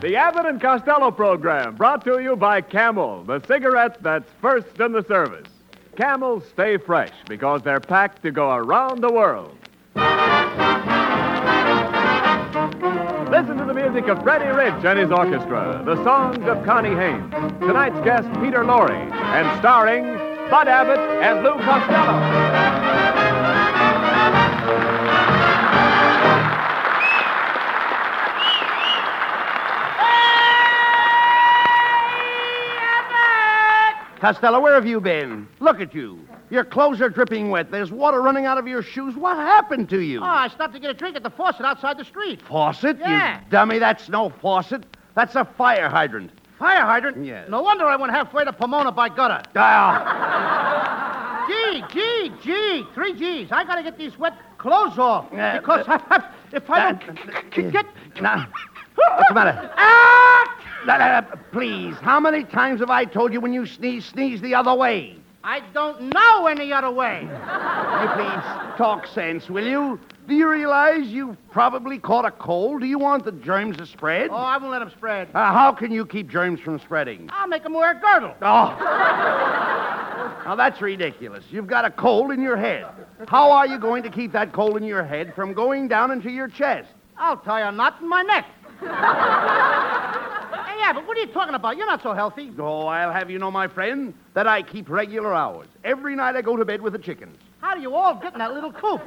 The Abbott and Costello program brought to you by Camel, the cigarette that's first in the service. Camels stay fresh because they're packed to go around the world. Listen to the music of Freddie Rich and his orchestra, the songs of Connie Haynes, tonight's guest Peter Lorre, and starring Bud Abbott and Lou Costello. Costello, where have you been? Look at you. Your clothes are dripping wet. There's water running out of your shoes. What happened to you? Oh, I stopped to get a drink at the faucet outside the street. Faucet? Yeah. You dummy, that's no faucet. That's a fire hydrant. Fire hydrant? Yes. No wonder I went halfway to Pomona by gutter. Ah, G, G, G, three G's. I gotta get these wet clothes off. Yeah, because but- I, if I don't c- get. now, what's the matter? Ah! Now, please, how many times have I told you when you sneeze, sneeze the other way? I don't know any other way. You please talk sense, will you? Do you realize you've probably caught a cold? Do you want the germs to spread? Oh, I won't let them spread. Uh, how can you keep germs from spreading? I'll make them wear a girdle. Oh. now that's ridiculous. You've got a cold in your head. How are you going to keep that cold in your head from going down into your chest? I'll tie a knot in my neck. Hey, yeah, but what are you talking about? You're not so healthy. Oh, I'll have you know, my friend, that I keep regular hours. Every night I go to bed with the chickens. How do you all get in that little coop?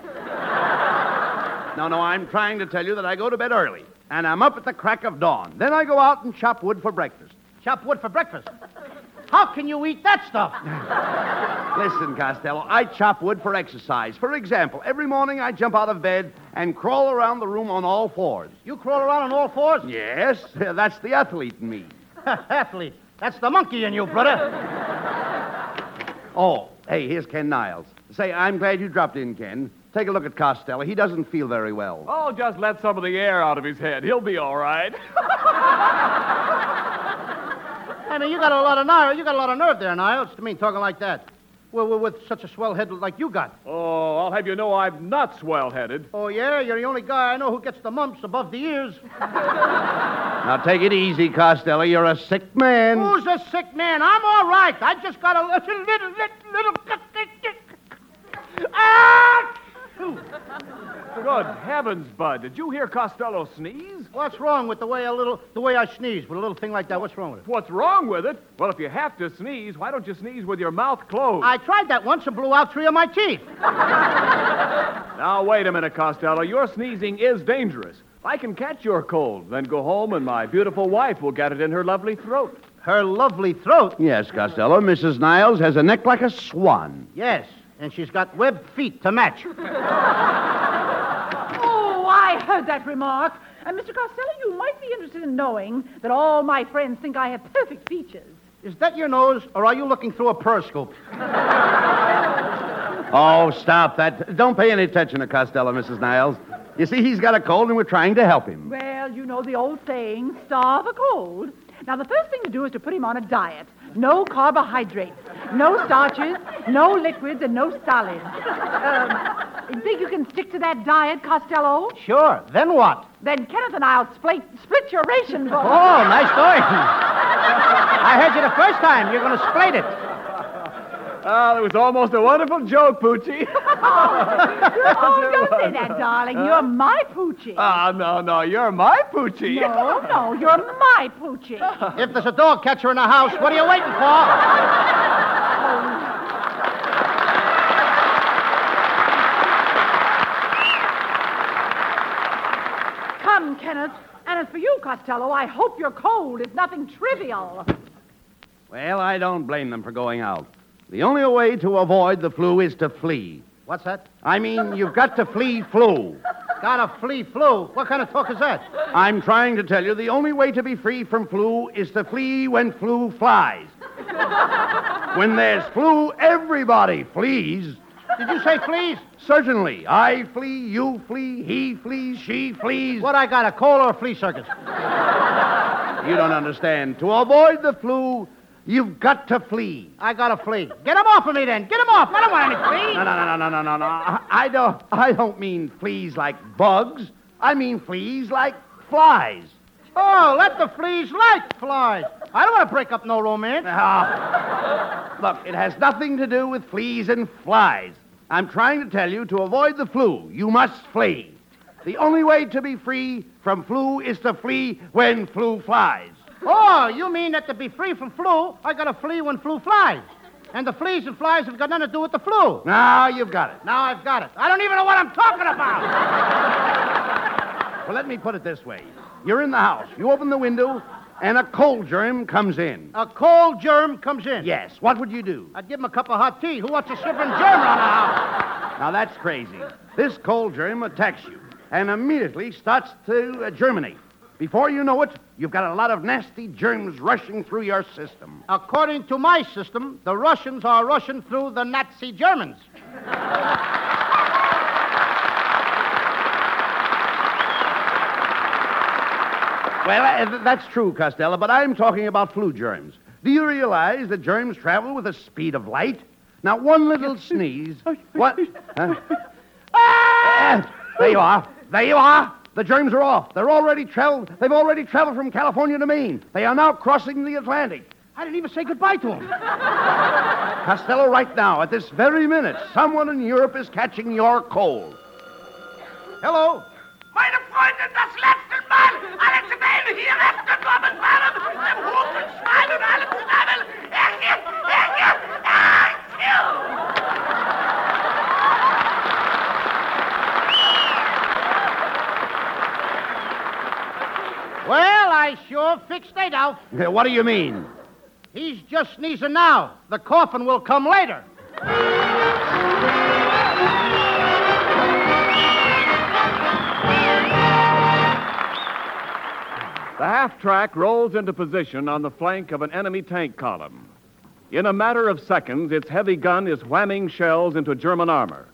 No, no, I'm trying to tell you that I go to bed early, and I'm up at the crack of dawn. Then I go out and chop wood for breakfast. Chop wood for breakfast. How can you eat that stuff? Listen, Costello, I chop wood for exercise. For example, every morning I jump out of bed and crawl around the room on all fours. You crawl around on all fours? Yes, that's the athlete in me. Athlete. That's the monkey in you, brother. Oh, hey, here's Ken Niles. Say, I'm glad you dropped in, Ken. Take a look at Costello. He doesn't feel very well. Oh, just let some of the air out of his head. He'll be all right. I mean, you got a lot of nerve. You got a lot of nerve there, Niles. To me, talking like that. Well, well, with such a swell head like you got. Oh, I'll have you know I'm not swell-headed. Oh yeah, you're the only guy I know who gets the mumps above the ears. Now, take it easy, Costello. You're a sick man. Who's a sick man? I'm all right. I just got a little, little, little. Little... ah! Good heavens, Bud. Did you hear Costello sneeze? What's wrong with the way a little, the way I sneeze with a little thing like that? What's wrong with it? What's wrong with it? Well, if you have to sneeze, why don't you sneeze with your mouth closed? I tried that once and blew out three of my teeth. Now, wait a minute, Costello. Your sneezing is dangerous. I can catch your cold, then go home and my beautiful wife will get it in her lovely throat. Her lovely throat. Yes, Costello. Mrs. Niles has a neck like a swan. Yes, and she's got webbed feet to match. Oh, I heard that remark. And Mr. Costello, you might be interested in knowing that all my friends think I have perfect features. Is that your nose, or are you looking through a periscope? Oh, stop that. Don't pay any attention to Costello, Mrs. Niles. You see, he's got a cold and we're trying to help him. Well, you know the old saying, starve a cold. Now, the first thing to do is to put him on a diet. No carbohydrates, no starches, no liquids, and no solids. Um, you think you can stick to that diet, Costello? Sure. Then what? Then Kenneth and I'll split, split your ration bowl. Oh, nice going. I heard you the first time. You're going to split it. Ah, it was almost a wonderful joke, Poochie. Oh, don't say that, darling. You're my Poochie. Ah, no, no, you're my Poochie. no, no, you're my Poochie. If there's a dog catcher in the house, what are you waiting for? Come, Kenneth. And as for you, Costello, I hope your cold is nothing trivial. Well, I don't blame them for going out. The only way to avoid the flu is to flee. What's that? I mean, you've got to flee flu. Gotta flee flu. What kind of talk is that? I'm trying to tell you the only way to be free from flu is to flee when flu flies. when there's flu, everybody flees. Did you say fleas? Certainly. I flee, you flee, he flees, she flees. What I got, a cold or a flea circus? You don't understand. To avoid the flu, You've got to flee. I got to flee. Get him off of me then. Get him off. I don't want any fleas. no, no, no, no, no, no, no. I I don't. I don't mean fleas like bugs. I mean fleas like flies. Oh, let the fleas like flies. I don't want to break up no romance. Ah. Look, it has nothing to do with fleas and flies. I'm trying to tell you to avoid the flu, you must flee. The only way to be free from flu is to flee when flu flies. Oh, you mean that to be free from flu, I got to flee when flu flies. And the fleas and flies have got nothing to do with the flu. Now you've got it. Now I've got it. I don't even know what I'm talking about. Well, let me put it this way. You're in the house. You open the window, and a cold germ comes in. A cold germ comes in. Yes. What would you do? I'd give him a cup of hot tea. Who wants a shivering germ around the house? Now that's crazy. This cold germ attacks you and immediately starts to uh, germinate. Before you know it, you've got a lot of nasty germs rushing through your system. According to my system, the Russians are rushing through the Nazi Germans. Well, uh, that's true, Costello, but I'm talking about flu germs. Do you realize that germs travel with the speed of light? Now, one little sneeze. What? Huh? Ah! There you are. There you are. The germs are off. They're already traveled. They've already traveled from California to Maine. They are now crossing the Atlantic. I didn't even say goodbye to him. Costello, right now, at this very minute, someone in Europe is catching your cold. Hello. Meine Freunde, das letzte Mal! Alle zusammen hier aufgekommen waren! Dem Hupen, Schwein und allem zusammen! Ecke, Ecke, Ecke! Well, I sure fixed it out. Uh, What do you mean? He's just sneezing now. The coffin will come later. The half track rolls into position on the flank of an enemy tank column. In a matter of seconds, its heavy gun is whamming shells into German armor.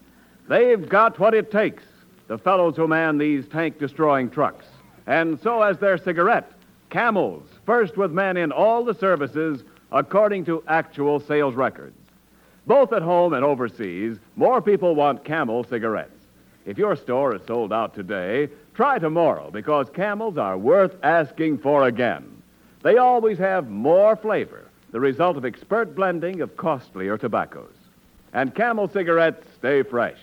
They've got what it takes, the fellows who man these tank destroying trucks. And so has their cigarette, Camels, first with men in all the services according to actual sales records. Both at home and overseas, more people want Camel cigarettes. If your store is sold out today, try tomorrow because Camels are worth asking for again. They always have more flavor, the result of expert blending of costlier tobaccos. And Camel cigarettes stay fresh,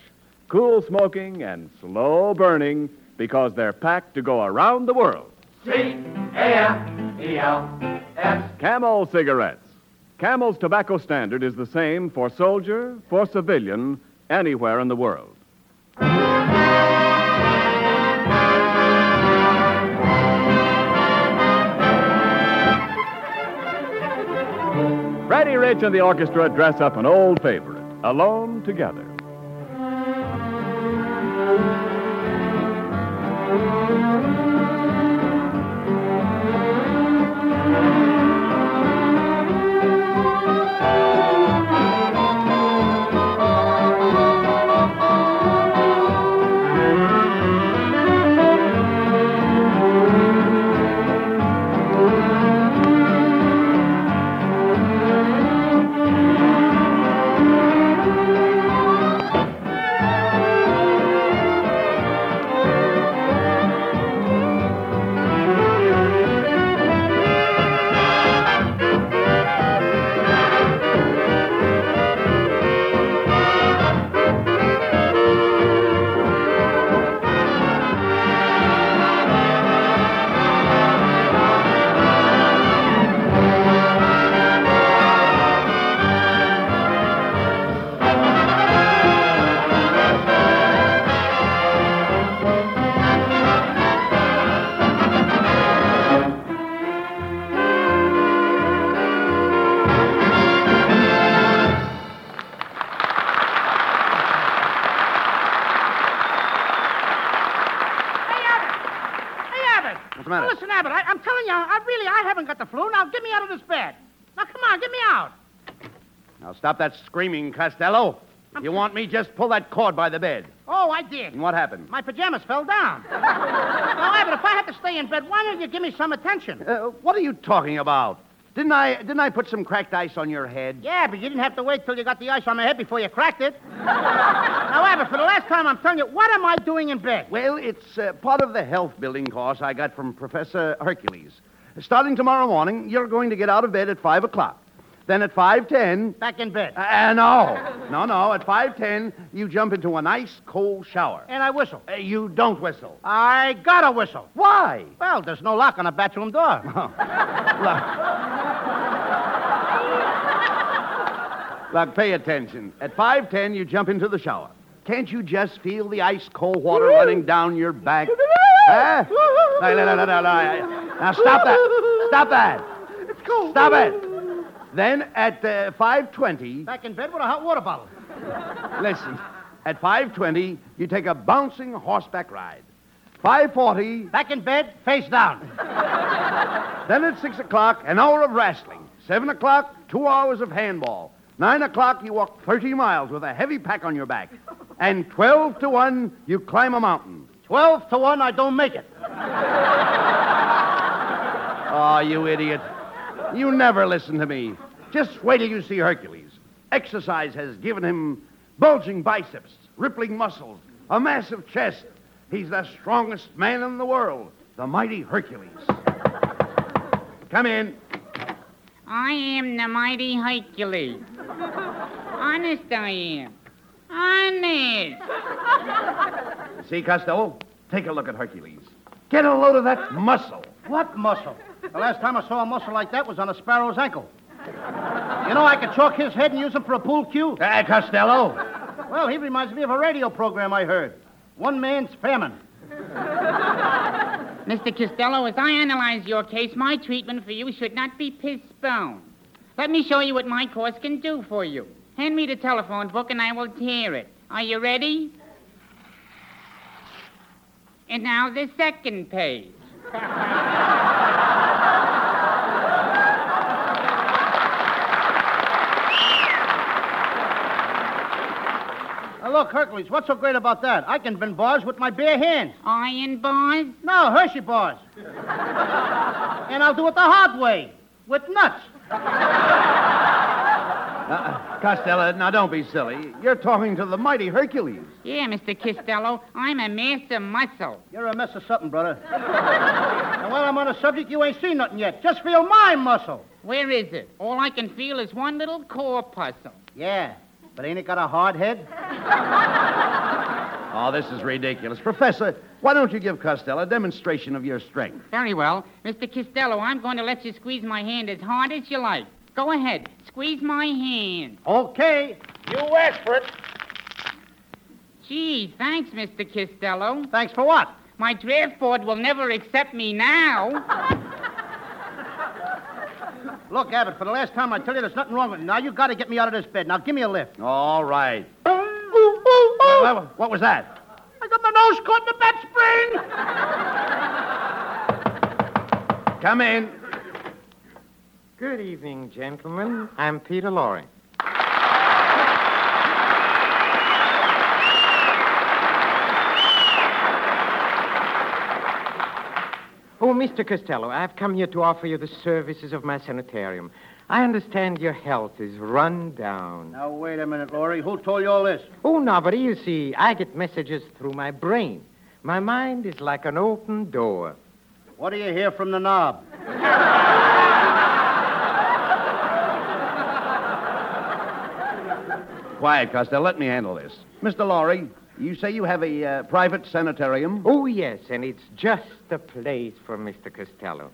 cool smoking and slow burning because they're packed to go around the world. Camel cigarettes. Camel's tobacco standard is the same for soldier, for civilian, anywhere in the world. Freddie Rich and the orchestra dress up an old favorite, Alone Together. Stop that screaming, Costello. If you want me, just pull that cord by the bed. Oh, I did. And what happened? My pajamas fell down. now, Abbott, if I have to stay in bed, why don't you give me some attention? Uh, what are you talking about? Didn't I didn't I put some cracked ice on your head? Yeah, but you didn't have to wait till you got the ice on my head before you cracked it. now, Abbott, for the last time, I'm telling you, what am I doing in bed? Well, it's uh, part of the health building course I got from Professor Hercules. Starting tomorrow morning, you're going to get out of bed at 5 o'clock. Then at 5.10... Back in bed. Uh, no. No, no. At 5.10, you jump into a nice cold shower. And I whistle. Uh, you don't whistle. I gotta whistle. Why? Well, there's no lock on a bathroom door. Look, Look, pay attention. At 5.10, you jump into the shower. Can't you just feel the ice cold water running down your back? huh? No, no, no, no, no, no. Now stop that. Stop that. It's cold. Stop it. Then at uh, 5.20, Back in bed with a hot water bottle. listen, at 5.20, you take a bouncing horseback ride. 5.40, Back in bed, face down. then at 6 o'clock, an hour of wrestling. 7 o'clock, two hours of handball. 9 o'clock, you walk 30 miles with a heavy pack on your back. And 12 to 1, you climb a mountain. Twelve to one, I don't make it. Oh, you idiot. You never listen to me. Just wait till you see Hercules. Exercise has given him bulging biceps, rippling muscles, a massive chest. He's the strongest man in the world, the mighty Hercules. Come in. I am the mighty Hercules. Honest, I am. Honest. See, Costello? Take a look at Hercules. Get a load of that muscle. What muscle? The last time I saw a muscle like that was on a sparrow's ankle. You know, I could chalk his head and use him for a pool cue. Uh, Costello. Well, he reminds me of a radio program I heard. One man's famine. Mr. Costello, as I analyze your case, my treatment for you should not be postponed. Let me show you what my course can do for you. Hand me the telephone book and I will tear it. Are you ready? And now the second page. look, Hercules, what's so great about that? I can bend bars with my bare hands. Iron bars? No, Hershey bars. and I'll do it the hard way, with nuts. Uh, Costello, now don't be silly. You're talking to the mighty Hercules. Yeah, Mr. Costello, I'm a master muscle. You're a mess of something, brother. and while I'm on the subject, you ain't seen nothing yet. Just feel my muscle. Where is it? All I can feel is one little corpuscle. Yeah, but ain't it got a hard head? Oh, this is ridiculous. Professor, why don't you give Costello a demonstration of your strength? Very well. Mr. Costello, I'm going to let you squeeze my hand as hard as you like. Go ahead. Squeeze my hand. Okay, you asked for it. Gee, thanks, Mr. Costello. Thanks for what? My draft board will never accept me now. Look, Abbott, for the last time I tell you there's nothing wrong with you. Now you've got to get me out of this bed. Now give me a lift. All right. What, what- what was that? I got my nose caught in the bed spring. Come in. Good evening, gentlemen. I'm Peter Lorre. Oh, Mr. Costello, I've come here to offer you the services of my sanitarium. I understand your health is run down. Now wait a minute, Lorre. Who told you all this? Oh, nobody. You see, I get messages through my brain. My mind is like an open door. What do you hear from the knob? Quiet, Costello. Let me handle this. Mr. Lorre, you say you have a uh, private sanitarium? Oh, yes, and it's just the place for Mr. Costello.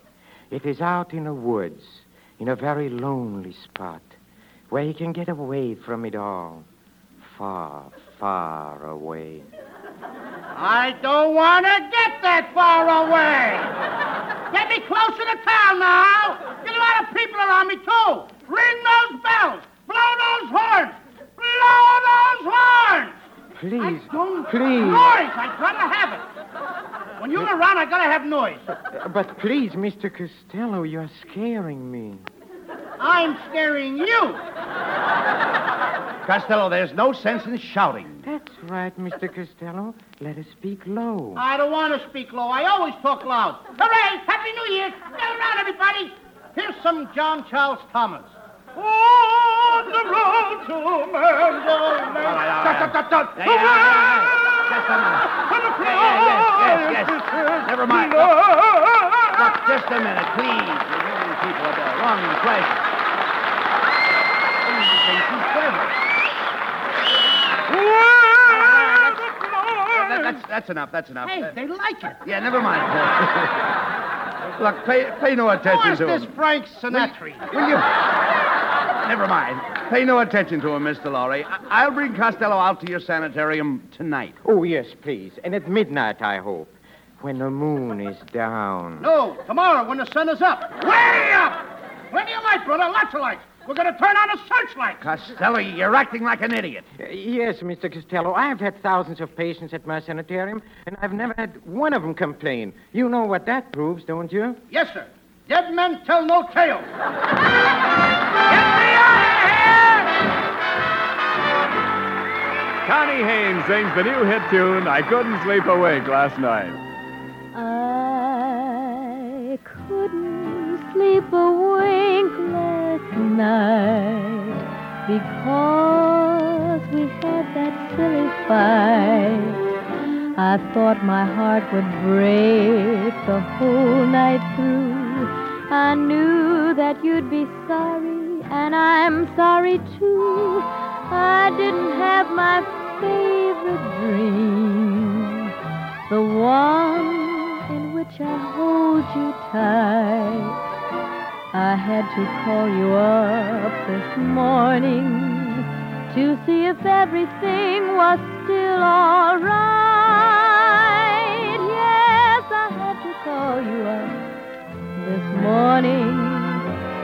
It is out in the woods, in a very lonely spot, where he can get away from it all. Far, far away. I don't want to get that far away. Get me closer to town now. Get a lot of people around me, too. Ring those bells. Blow those horns. Blow those horns. Please, Don't please. Noise. I gotta have it. When you're around, I gotta have noise. Uh, But please, Mr. Costello, you're scaring me. I'm scaring you. Costello, there's no sense in shouting. That's right, Mr. Costello. Let us speak low. I don't want to speak low. I always talk loud. Hooray! Happy New Year! Get around, everybody. Here's some John Charles Thomas. On the road to Manzoni. Shut, shut, shut, shut. Yeah, yeah, yeah, yeah. Just a minute. Yeah, yeah, yes, yes, yes. Never mind. Look, look, just a minute, please. You're giving people a the wrong impression. You think. That- that's, that's enough, that's enough. Hey, Uh, they like it. yeah, never mind. Look, pay, pay no attention Who is to this him. Frank Sinatra? Will you? Never mind. Pay no attention to him, Mr. Lorre. I- I'll bring Costello out to your sanitarium tonight. Oh, yes, please. And at midnight, I hope. When the moon is down. No, tomorrow when the sun is up. Way up! Plenty of light, brother. Lots of light. We're going to turn on a searchlight. Costello, you're acting like an idiot. Uh, Yes, Mr. Costello. I've had thousands of patients at my sanitarium, and I've never had one of them complain. You know what that proves, don't you? Yes, sir. Dead men tell no tales. Get me out of here! Connie Haynes sings the new hit tune, I Couldn't Sleep a Wink Last Night. I couldn't sleep a wink last night because we had that silly fight. I thought my heart would break the whole night through. I knew that you'd be sorry, and I'm sorry too. I didn't have my favorite dream, the one in which I hold you tight. I had to call you up this morning to see if everything was still all morning,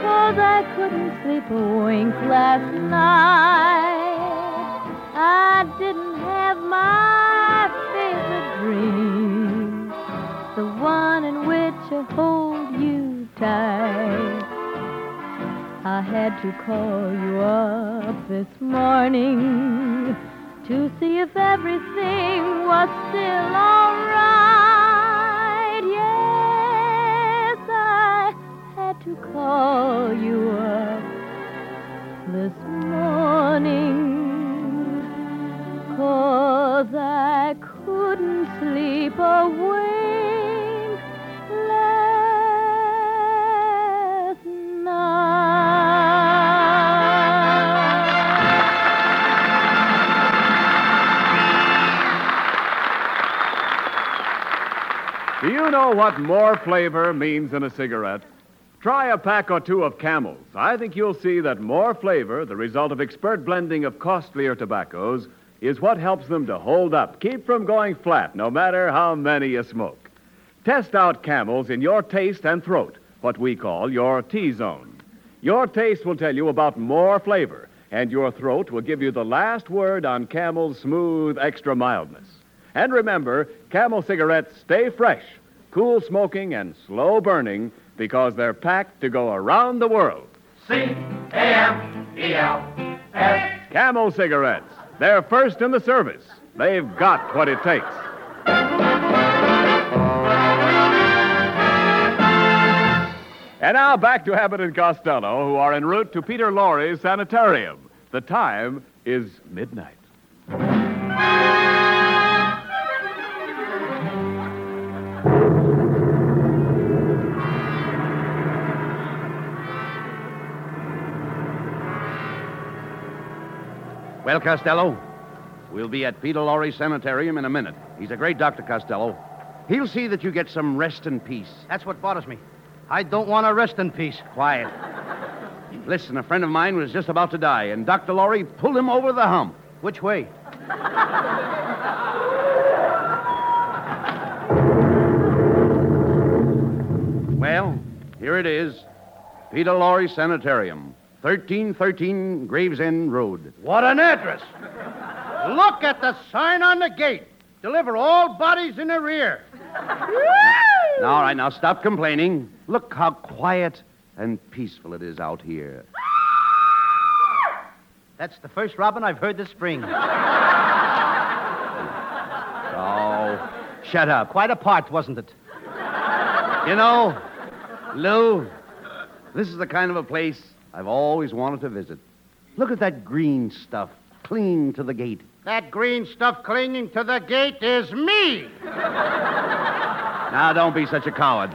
'cause I couldn't sleep a wink last night. I didn't have my favorite dream, the one in which I hold you tight. I had to call you up this morning to see if everything was still all to call you up this morning. Cause I couldn't sleep a wink last night. Do you know what more flavor means in a cigarette? Try a pack or two of camels. I think you'll see that more flavor, the result of expert blending of costlier tobaccos, is what helps them to hold up, keep from going flat, no matter how many you smoke. Test out camels in your taste and throat, what we call your T zone. Your taste will tell you about more flavor, and your throat will give you the last word on Camel's smooth extra mildness. And remember, Camel cigarettes stay fresh, cool smoking, and slow burning because they're packed to go around the world. C-A-M-E-L-S. Camel cigarettes. They're first in the service. They've got what it takes. And now back to Abbott and Costello, who are en route to Peter Lorre's sanitarium. The time is midnight. Well, Costello, we'll be at Peter Lorre Sanitarium in a minute. He's a great doctor, Costello. He'll see that you get some rest and peace. That's what bothers me. I don't want to rest in peace. Quiet. Listen, a friend of mine was just about to die, and Dr. Lorre pulled him over the hump. Which way? Well, here it is Peter Lorre Sanitarium, 1313 Gravesend Road. What an address. Look at the sign on the gate. Deliver all bodies in the rear. Now, all right, now stop complaining. Look how quiet and peaceful it is out here. That's the first robin I've heard this spring. Oh, shut up. Quite a part, wasn't it? You know, Lou, This is the kind of a place I've always wanted to visit. Look at that green stuff clinging to the gate. That green stuff clinging to the gate is me. Now, don't be such a coward.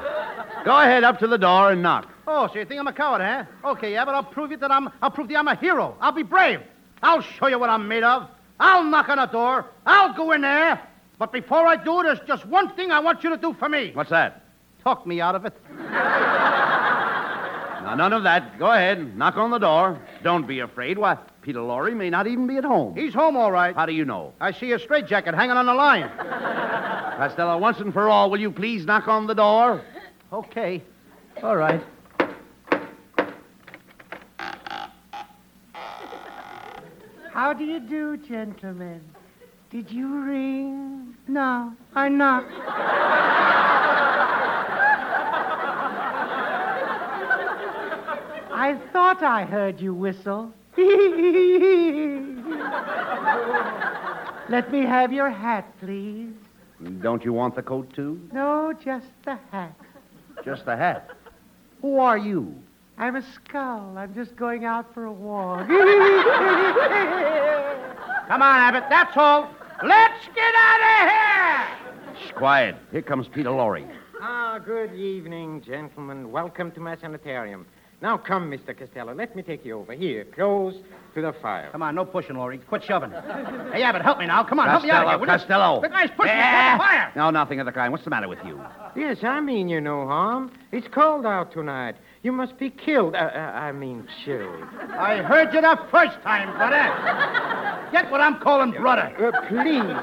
Go ahead up to the door and knock. Oh, so you think I'm a coward, huh? Okay, yeah, but I'll prove you that I'm. I'll prove you I'm a hero. I'll be brave. I'll show you what I'm made of. I'll knock on a door. I'll go in there. But before I do, there's just one thing I want you to do for me. What's that? Talk me out of it. Now, none of that. Go ahead. Knock on the door. Don't be afraid. Why, Peter Lorre may not even be at home. He's home, all right. How do you know? I see a straitjacket hanging on the line. Costello, once and for all, will you please knock on the door? Okay. All right. How do you do, gentlemen? Did you ring? No, I knocked. I thought I heard you whistle. Let me have your hat, please. Don't you want the coat, too? No, just the hat. Just the hat. Who are you? I'm a skull. I'm just going out for a walk. Come on, Abbott. That's all. Let's get out of here! Shh, quiet. Here comes Peter Lorre. Ah, good evening, gentlemen. Welcome to my sanitarium. Now come, Mr. Costello. Let me take you over here, close to the fire. Come on, no pushing, Lorre. Quit shoving. hey, Abbott, help me now. Come on, help me out of here. will you? Costello. The guy's pushing me Eh? the fire. No, nothing of the kind. What's the matter with you? Yes, I mean you no harm. It's cold out tonight. You must be killed. Uh, uh, I mean chilled. I heard you the first time, brother. Get what I'm calling brother. Uh, please,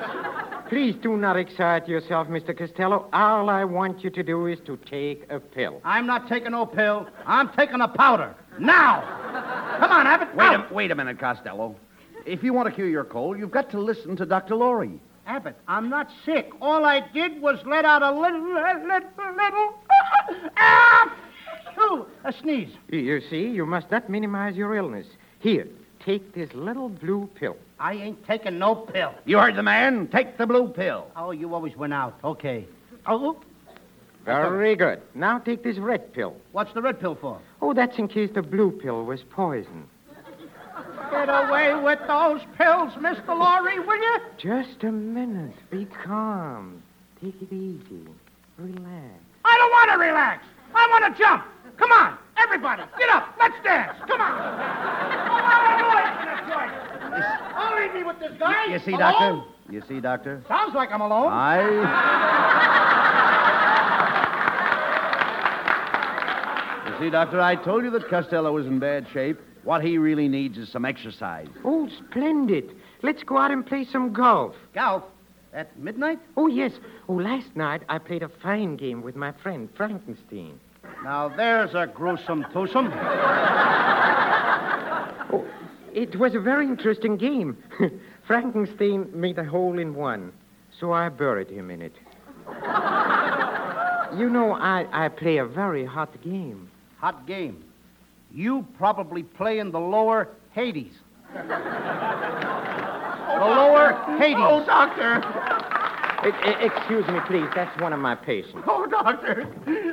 please do not excite yourself, Mr. Costello. All I want you to do is to take a pill. I'm not taking no pill. I'm taking a powder. Now. Come on, Abbott. Wait a, wait a minute, Costello. If you want to cure your cold, you've got to listen to Dr. Lorre. Abbott, I'm not sick. All I did was let out a little, little, little, ah, phew, a sneeze. You- You see, you must not minimize your illness. Here, take this little blue pill. I ain't taking no pill. You heard the man. Take the blue pill. Oh, you always went out. Okay. Oh, Very good. Now take this red pill. what's the red pill for? Oh, that's in case the blue pill was poison. Get away with those pills, Mr. Lorre, will you? Just a minute. Be calm. Take it easy. Relax. I don't want to relax. I want to jump. Come on, everybody, get up. Let's dance. Come on. Come on, I'll leave me with this guy. You see, Alone? Doctor? You see, Doctor? Sounds like I'm alone. I. You see, Doctor, I told you that Costello was in bad shape. What he really needs is some exercise. Oh, splendid. Let's go out and play some golf. Golf at midnight? Oh, yes. Oh, last night I played a fine game with my friend Frankenstein. Now there's a gruesome twosome. It was a very interesting game. Frankenstein made a hole in one, so I buried him in it. you know, I, I play a very hot game. Hot game. You probably play in the lower Hades. the lower Hades. Oh, doctor. E- e- excuse me, please. That's one of my patients. Oh, doctor.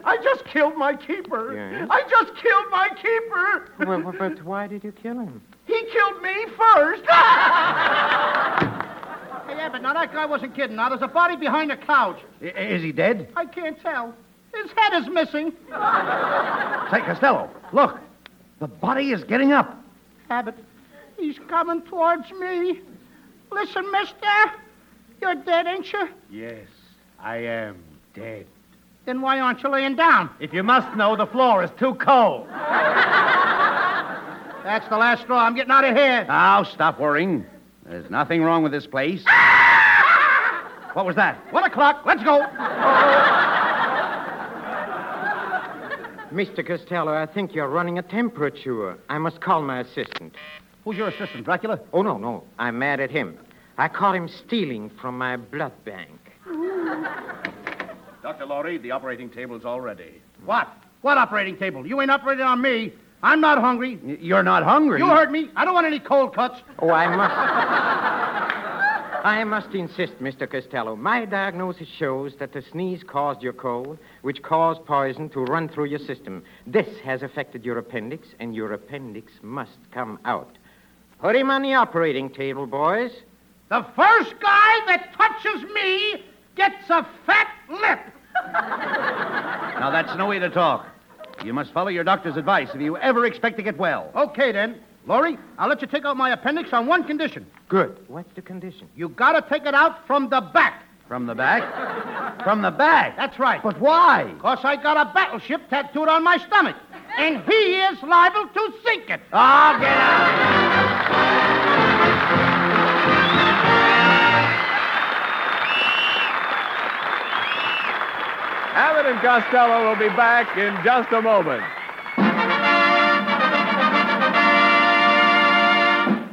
I just killed my keeper. Yes? I just killed my keeper. well, well, but why did you kill him? He killed me first. Hey, yeah, but now that guy wasn't kidding. Now there's a body behind the couch. I- is he dead? I can't tell. His head is missing. Say, Costello, look. The body is getting up. Abbott, he's coming towards me. Listen, mister. You're dead, ain't you? yes, I am dead. Then why aren't you laying down? If you must know, the floor is too cold. That's the last straw. I'm getting out of here. Now, stop worrying. There's nothing wrong with this place. what was that? One o'clock. Let's go. Mr. Costello, I think you're running a temperature. I must call my assistant. Who's your assistant, Dracula? Oh, no, no. I'm mad at him. I caught him stealing from my blood bank. Dr. Lorre, the operating table's all ready. What? What operating table? You ain't operating on me. I'm not hungry. You're not hungry. You heard me. I don't want any cold cuts. Oh, I must. I must insist, Mr. Costello. My diagnosis shows that the sneeze caused your cold, which caused poison to run through your system. This has affected your appendix, and your appendix must come out. Put him on the operating table, boys. The first guy that touches me gets a fat lip. Now, that's no way to talk. You must follow your doctor's advice if you ever expect to get well. Okay, then. Lorre, I'll let you take out my appendix on one condition. Good. What's the condition? You gotta take it out from the back. From the back? From the back? That's right. But why? Because I got a battleship tattooed on my stomach. And he is liable to sink it. Oh, get out! Abbott and Costello will be back in just a moment.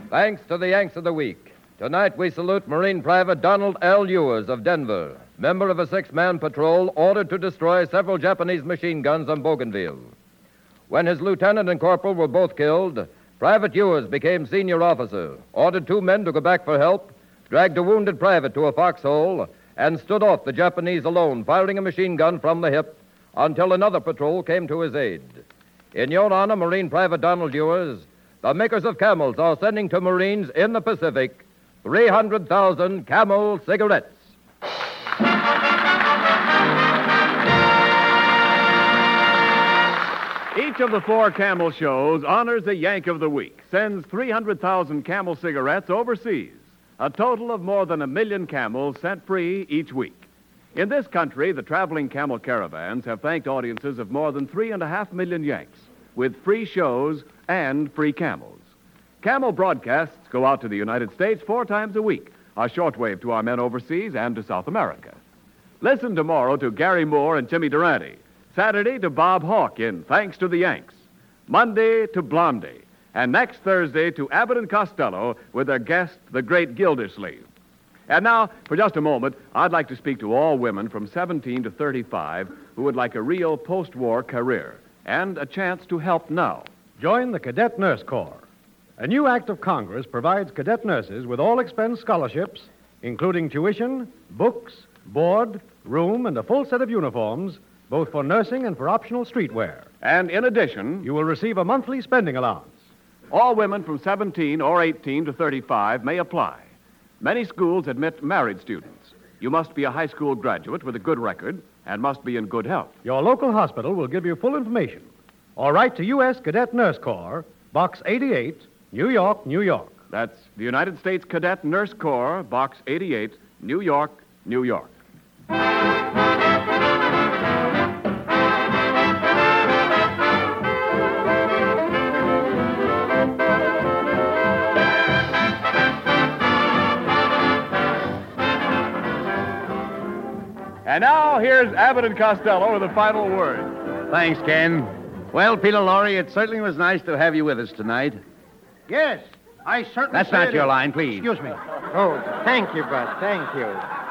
Thanks to the Yanks of the Week. Tonight we salute Marine Private Donald L. Ewers of Denver, member of a six man patrol ordered to destroy several Japanese machine guns on Bougainville. When his lieutenant and corporal were both killed, Private Ewers became senior officer, ordered two men to go back for help, dragged a wounded private to a foxhole, and stood off the Japanese alone, firing a machine gun from the hip until another patrol came to his aid. In your honor, Marine Private Donald Ewers, the makers of camels are sending to Marines in the Pacific 300,000 camel cigarettes. Each of the four camel shows honors a Yank of the Week, sends 300,000 camel cigarettes overseas, a total of more than a million camels sent free each week. In this country, the traveling camel caravans have thanked audiences of more than three and a half million Yanks with free shows and free camels. Camel broadcasts go out to the United States four times a week, a shortwave to our men overseas and to South America. Listen tomorrow to Garry Moore and Jimmy Durante. Saturday to Bob Hawk in Thanks to the Yanks. Monday to Blondie. And next Thursday to Abbott and Costello with their guest, the great Gildersleeve. And now, for just a moment, I'd like to speak to all women from 17 to 35 who would like a real post war career and a chance to help now. Join the Cadet Nurse Corps. A new act of Congress provides cadet nurses with all expense scholarships, including tuition, books, board, room, and a full set of uniforms, both for nursing and for optional streetwear. And in addition, You will receive a monthly spending allowance. All women from 17 or 18 to 35 may apply. Many schools admit married students. You must be a high school graduate with a good record and must be in good health. Your local hospital will give you full information. Or write to U.S. Cadet Nurse Corps, Box 88, New York, New York. That's the United States Cadet Nurse Corps, Box 88, New York, New York. And now here's Abbott and Costello with the final word. Thanks, Ken. Well, Peter Lorre, it certainly was nice to have you with us tonight. Yes, I certainly That's not it your line, please. Excuse me. Oh, thank you, Bud. Thank you.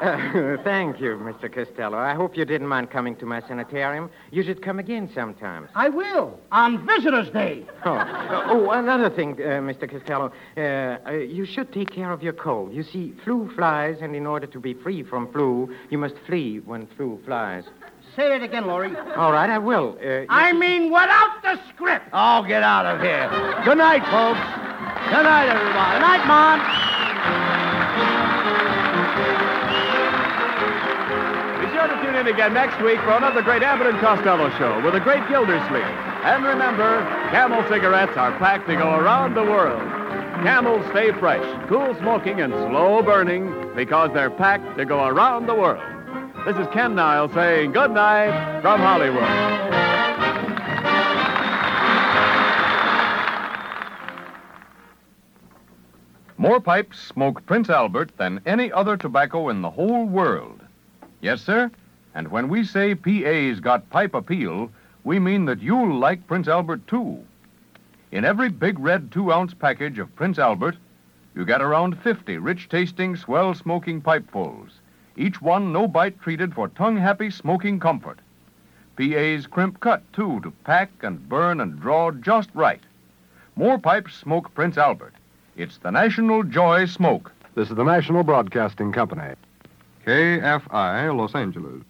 Uh, thank you, Mr. Costello. I hope you didn't mind coming to my sanitarium. You should come again sometime. I will. On Visitor's Day. Oh, uh, oh another thing, uh, Mr. Costello. Uh, uh, you should take care of your cold. You see, flu flies, and in order to be free from flu, you must flee when flu flies. Say it again, Lorre. All right, I will. Uh, I mean, without the script. Oh, get out of here. Good night, folks. Good night, everybody. Good night, Mom. Tune in again next week for another great Abbott and Costello show with a great Gildersleeve. And remember, Camel cigarettes are packed to go around the world. Camels stay fresh, cool smoking, and slow burning because they're packed to go around the world. This is Ken Niles saying good night from Hollywood. More pipes smoke Prince Albert than any other tobacco in the whole world. Yes, sir. And when we say PA's got pipe appeal, we mean that you'll like Prince Albert too. In every big red two ounce package of Prince Albert, you get around 50 rich tasting, swell smoking pipefuls, each one no bite treated for tongue happy smoking comfort. PA's crimp cut, too, to pack and burn and draw just right. More pipes smoke Prince Albert. It's the national joy smoke This is the National Broadcasting Company. KFI, Los Angeles.